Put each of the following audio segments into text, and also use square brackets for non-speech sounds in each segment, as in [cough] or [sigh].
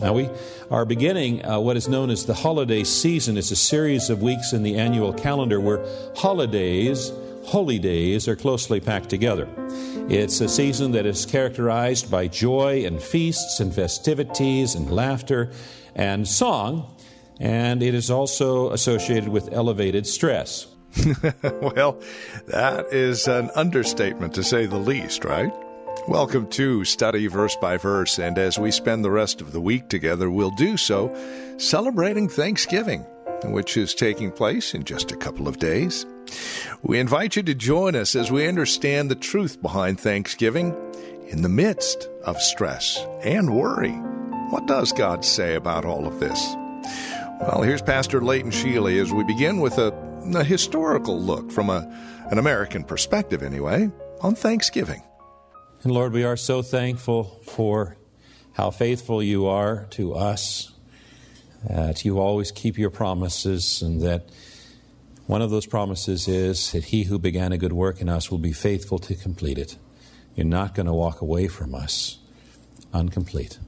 Now, we are beginning uh, what is known as the holiday season. It's a series of weeks in the annual calendar where holidays, holy days, are closely packed together. It's a season that is characterized by joy and feasts and festivities and laughter and song, and it is also associated with elevated stress. [laughs] well, that is an understatement to say the least, right? Welcome to Study Verse by Verse, and as we spend the rest of the week together, we'll do so celebrating Thanksgiving, which is taking place in just a couple of days. We invite you to join us as we understand the truth behind Thanksgiving in the midst of stress and worry. What does God say about all of this? Well, here's Pastor Leighton Sheely as we begin with a, a historical look from a, an American perspective, anyway, on Thanksgiving. And Lord, we are so thankful for how faithful you are to us, that you always keep your promises, and that one of those promises is that he who began a good work in us will be faithful to complete it. You're not going to walk away from us incomplete.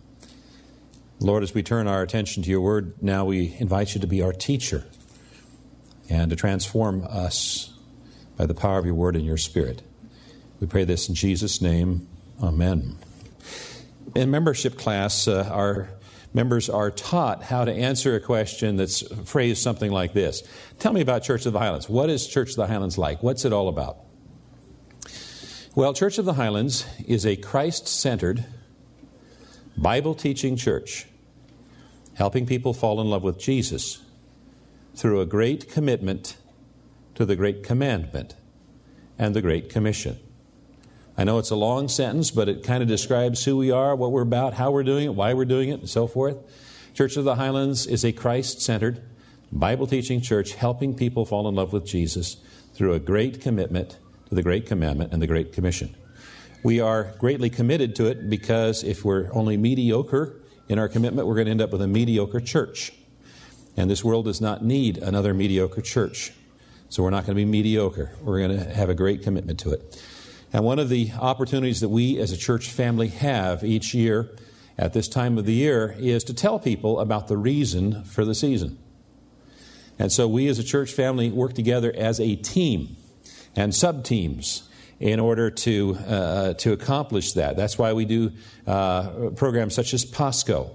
Lord, as we turn our attention to your word, now we invite you to be our teacher and to transform us by the power of your word and your spirit. We pray this in Jesus' name. Amen. In membership class, uh, our members are taught how to answer a question that's phrased something like this Tell me about Church of the Highlands. What is Church of the Highlands like? What's it all about? Well, Church of the Highlands is a Christ centered, Bible teaching church, helping people fall in love with Jesus through a great commitment to the Great Commandment and the Great Commission. I know it's a long sentence, but it kind of describes who we are, what we're about, how we're doing it, why we're doing it, and so forth. Church of the Highlands is a Christ centered, Bible teaching church helping people fall in love with Jesus through a great commitment to the Great Commandment and the Great Commission. We are greatly committed to it because if we're only mediocre in our commitment, we're going to end up with a mediocre church. And this world does not need another mediocre church. So we're not going to be mediocre. We're going to have a great commitment to it. And one of the opportunities that we as a church family have each year at this time of the year is to tell people about the reason for the season. And so we as a church family work together as a team and sub teams in order to, uh, to accomplish that. That's why we do uh, programs such as POSCO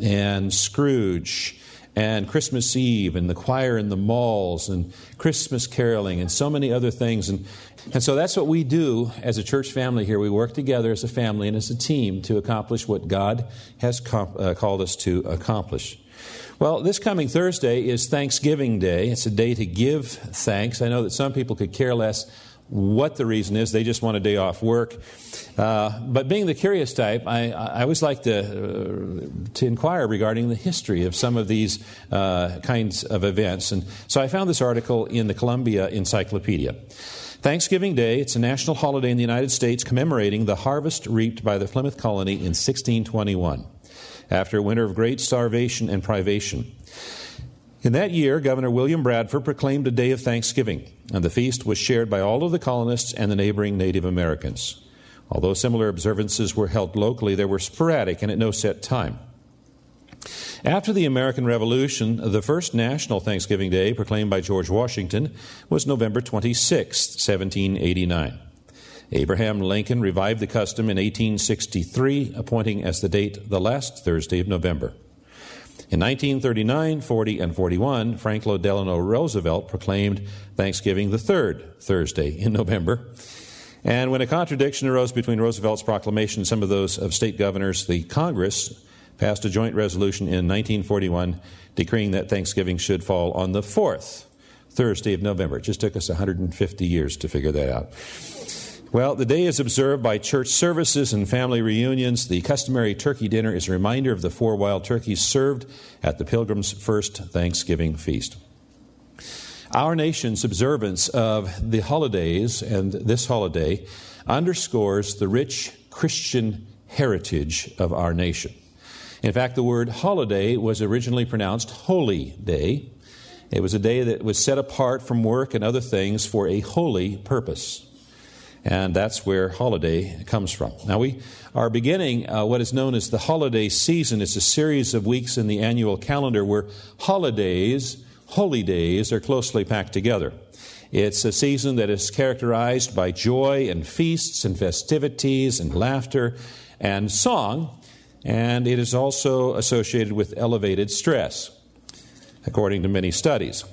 and Scrooge and Christmas Eve and the choir in the malls and Christmas caroling and so many other things. And, and so that's what we do as a church family here. We work together as a family and as a team to accomplish what God has uh, called us to accomplish. Well, this coming Thursday is Thanksgiving Day. It's a day to give thanks. I know that some people could care less what the reason is. They just want a day off work. Uh, but being the curious type, I, I always like to, uh, to inquire regarding the history of some of these uh, kinds of events. And so I found this article in the Columbia Encyclopedia. Thanksgiving Day, it's a national holiday in the United States commemorating the harvest reaped by the Plymouth colony in 1621, after a winter of great starvation and privation. In that year, Governor William Bradford proclaimed a day of thanksgiving, and the feast was shared by all of the colonists and the neighboring Native Americans. Although similar observances were held locally, they were sporadic and at no set time. After the American Revolution, the first national Thanksgiving Day proclaimed by George Washington was November 26, 1789. Abraham Lincoln revived the custom in 1863, appointing as the date the last Thursday of November. In 1939, 40, and 41, Franklin Delano Roosevelt proclaimed Thanksgiving the third Thursday in November. And when a contradiction arose between Roosevelt's proclamation and some of those of state governors, the Congress passed a joint resolution in 1941 decreeing that Thanksgiving should fall on the fourth Thursday of November. It just took us 150 years to figure that out. Well, the day is observed by church services and family reunions. The customary turkey dinner is a reminder of the four wild turkeys served at the pilgrim's first Thanksgiving feast. Our nation's observance of the holidays and this holiday underscores the rich Christian heritage of our nation. In fact, the word holiday was originally pronounced holy day. It was a day that was set apart from work and other things for a holy purpose. And that's where holiday comes from. Now, we are beginning uh, what is known as the holiday season. It's a series of weeks in the annual calendar where holidays, holy days, are closely packed together. It's a season that is characterized by joy and feasts and festivities and laughter and song, and it is also associated with elevated stress, according to many studies.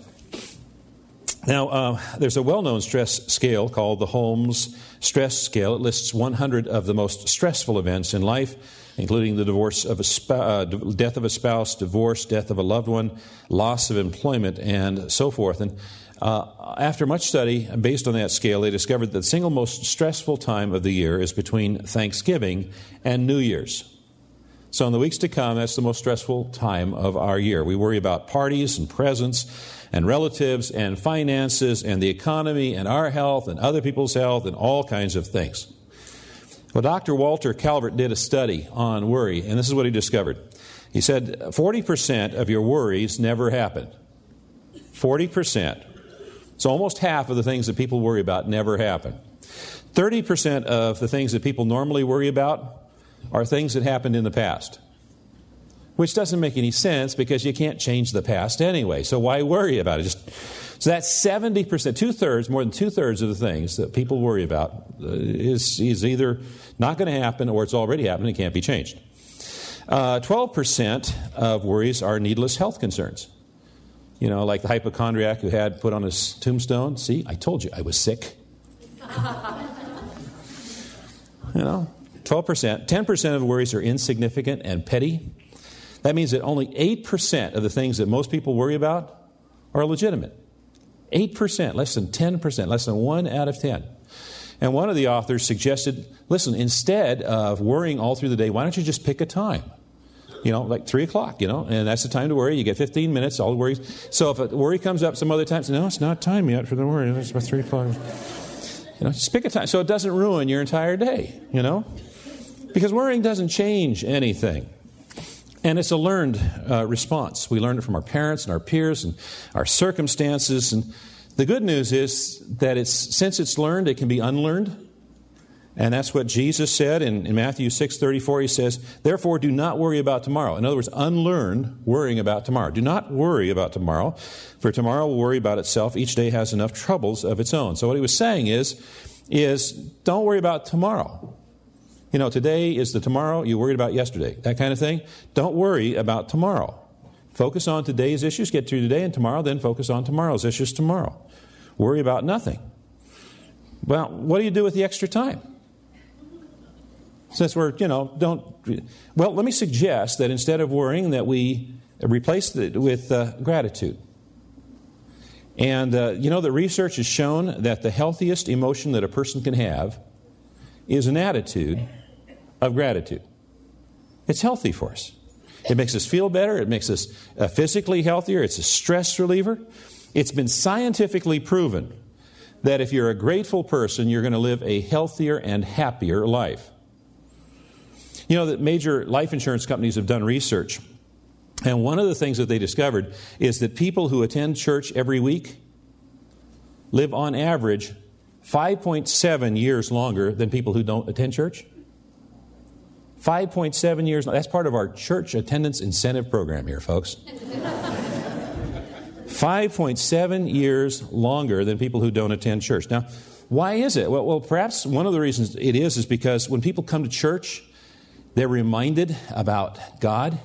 Now, uh, there's a well known stress scale called the Holmes Stress Scale. It lists 100 of the most stressful events in life, including the divorce of a sp- uh, death of a spouse, divorce, death of a loved one, loss of employment, and so forth. And uh, after much study based on that scale, they discovered that the single most stressful time of the year is between Thanksgiving and New Year's. So, in the weeks to come, that's the most stressful time of our year. We worry about parties and presents and relatives and finances and the economy and our health and other people's health and all kinds of things. Well, Dr. Walter Calvert did a study on worry, and this is what he discovered. He said 40% of your worries never happen. 40%. So almost half of the things that people worry about never happen. 30% of the things that people normally worry about are things that happened in the past which doesn't make any sense because you can't change the past anyway. So why worry about it? Just so that's seventy percent, two thirds, more than two thirds of the things that people worry about uh, is is either not going to happen or it's already happened and can't be changed. Uh, twelve uh, percent of worries are needless health concerns. You know, like the hypochondriac who had put on his tombstone. See, I told you I was sick. [laughs] you know, 12%. 10% of worries are insignificant and petty. That means that only 8% of the things that most people worry about are legitimate. 8%, less than 10%, less than 1 out of 10. And one of the authors suggested listen, instead of worrying all through the day, why don't you just pick a time? You know, like 3 o'clock, you know, and that's the time to worry. You get 15 minutes, all the worries. So if a worry comes up some other time, say, no, it's not time yet for the worry. It's about 3 o'clock. You know, just pick a time so it doesn't ruin your entire day, you know? Because worrying doesn't change anything. And it's a learned uh, response. We learn it from our parents and our peers and our circumstances. And the good news is that it's, since it's learned, it can be unlearned. And that's what Jesus said in, in Matthew 6:34. He says, "Therefore, do not worry about tomorrow." In other words, unlearn worrying about tomorrow. Do not worry about tomorrow, for tomorrow will worry about itself. Each day has enough troubles of its own. So what he was saying is, is don't worry about tomorrow. You know, today is the tomorrow you worried about yesterday, that kind of thing. Don't worry about tomorrow. Focus on today's issues, get through today, and tomorrow, then focus on tomorrow's issues tomorrow. Worry about nothing. Well, what do you do with the extra time? Since we're, you know, don't. Well, let me suggest that instead of worrying, that we replace it with uh, gratitude. And uh, you know, the research has shown that the healthiest emotion that a person can have is an attitude of gratitude. It's healthy for us. It makes us feel better. It makes us uh, physically healthier. It's a stress reliever. It's been scientifically proven that if you're a grateful person, you're going to live a healthier and happier life. You know that major life insurance companies have done research, and one of the things that they discovered is that people who attend church every week live on average 5.7 years longer than people who don't attend church. 5.7 years. That's part of our church attendance incentive program here, folks. 5.7 years longer than people who don't attend church. Now, why is it? Well, well, perhaps one of the reasons it is is because when people come to church, they're reminded about God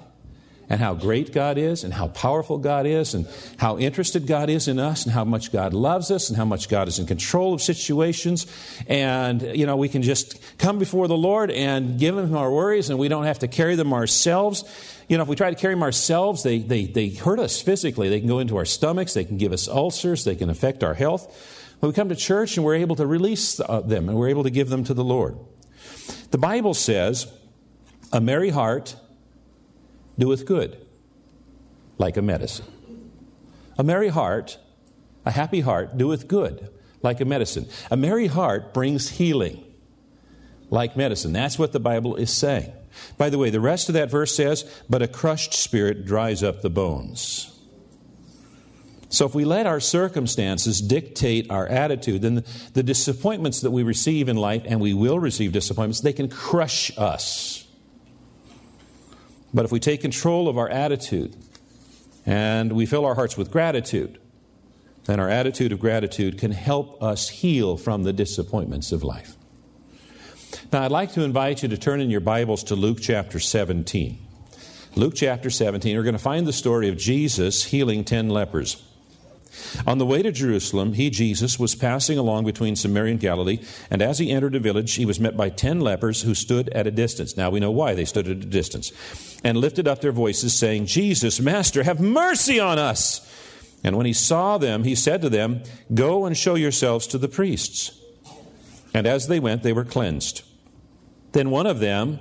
and how great God is and how powerful God is and how interested God is in us and how much God loves us and how much God is in control of situations. And, you know, we can just come before the Lord and give Him our worries and we don't have to carry them ourselves. You know, if we try to carry them ourselves, they, they, they hurt us physically. They can go into our stomachs, they can give us ulcers, they can affect our health. But we come to church and we're able to release uh, them and we're able to give them to the Lord. The Bible says, A merry heart doeth good, like a medicine. A merry heart, a happy heart, doeth good, like a medicine. A merry heart brings healing, like medicine. That's what the Bible is saying. By the way, the rest of that verse says, But a crushed spirit dries up the bones. So if we let our circumstances dictate our attitude, then the disappointments that we receive in life, and we will receive disappointments, they can crush us. But if we take control of our attitude and we fill our hearts with gratitude, then our attitude of gratitude can help us heal from the disappointments of life. Now, I'd like to invite you to turn in your Bibles to Luke chapter 17. Luke chapter 17, we're going to find the story of Jesus healing 10 lepers. On the way to Jerusalem, he, Jesus, was passing along between Samaria and Galilee, and as he entered a village, he was met by ten lepers who stood at a distance. Now we know why they stood at a distance. And lifted up their voices, saying, Jesus, Master, have mercy on us. And when he saw them, he said to them, Go and show yourselves to the priests. And as they went, they were cleansed. Then one of them,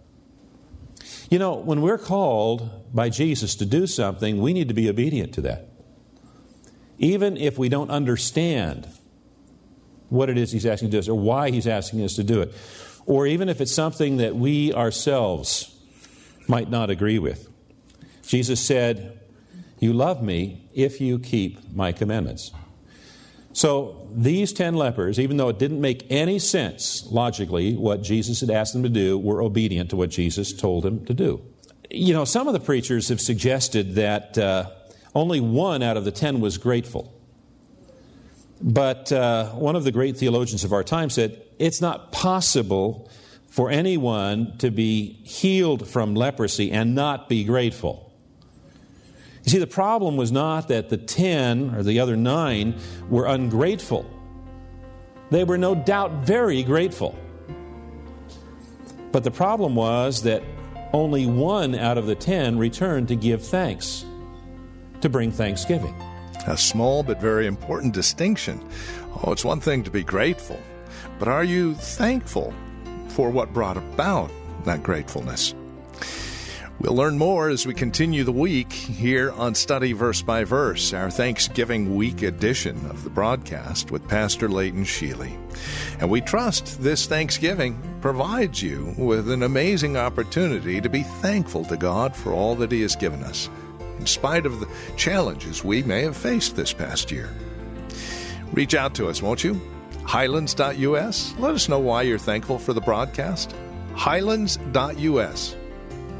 You know, when we're called by Jesus to do something, we need to be obedient to that. Even if we don't understand what it is He's asking us to do, us, or why He's asking us to do it, or even if it's something that we ourselves might not agree with. Jesus said, You love me if you keep my commandments. So these ten lepers, even though it didn't make any sense logically what Jesus had asked them to do, were obedient to what Jesus told them to do. You know, some of the preachers have suggested that uh, only one out of the ten was grateful. But uh, one of the great theologians of our time said it's not possible for anyone to be healed from leprosy and not be grateful. You see, the problem was not that the ten or the other nine were ungrateful. They were no doubt very grateful. But the problem was that only one out of the ten returned to give thanks, to bring thanksgiving. A small but very important distinction. Oh, it's one thing to be grateful, but are you thankful for what brought about that gratefulness? We'll learn more as we continue the week here on Study Verse by Verse, our Thanksgiving week edition of the broadcast with Pastor Leighton Sheely. And we trust this Thanksgiving provides you with an amazing opportunity to be thankful to God for all that He has given us, in spite of the challenges we may have faced this past year. Reach out to us, won't you? Highlands.us. Let us know why you're thankful for the broadcast. Highlands.us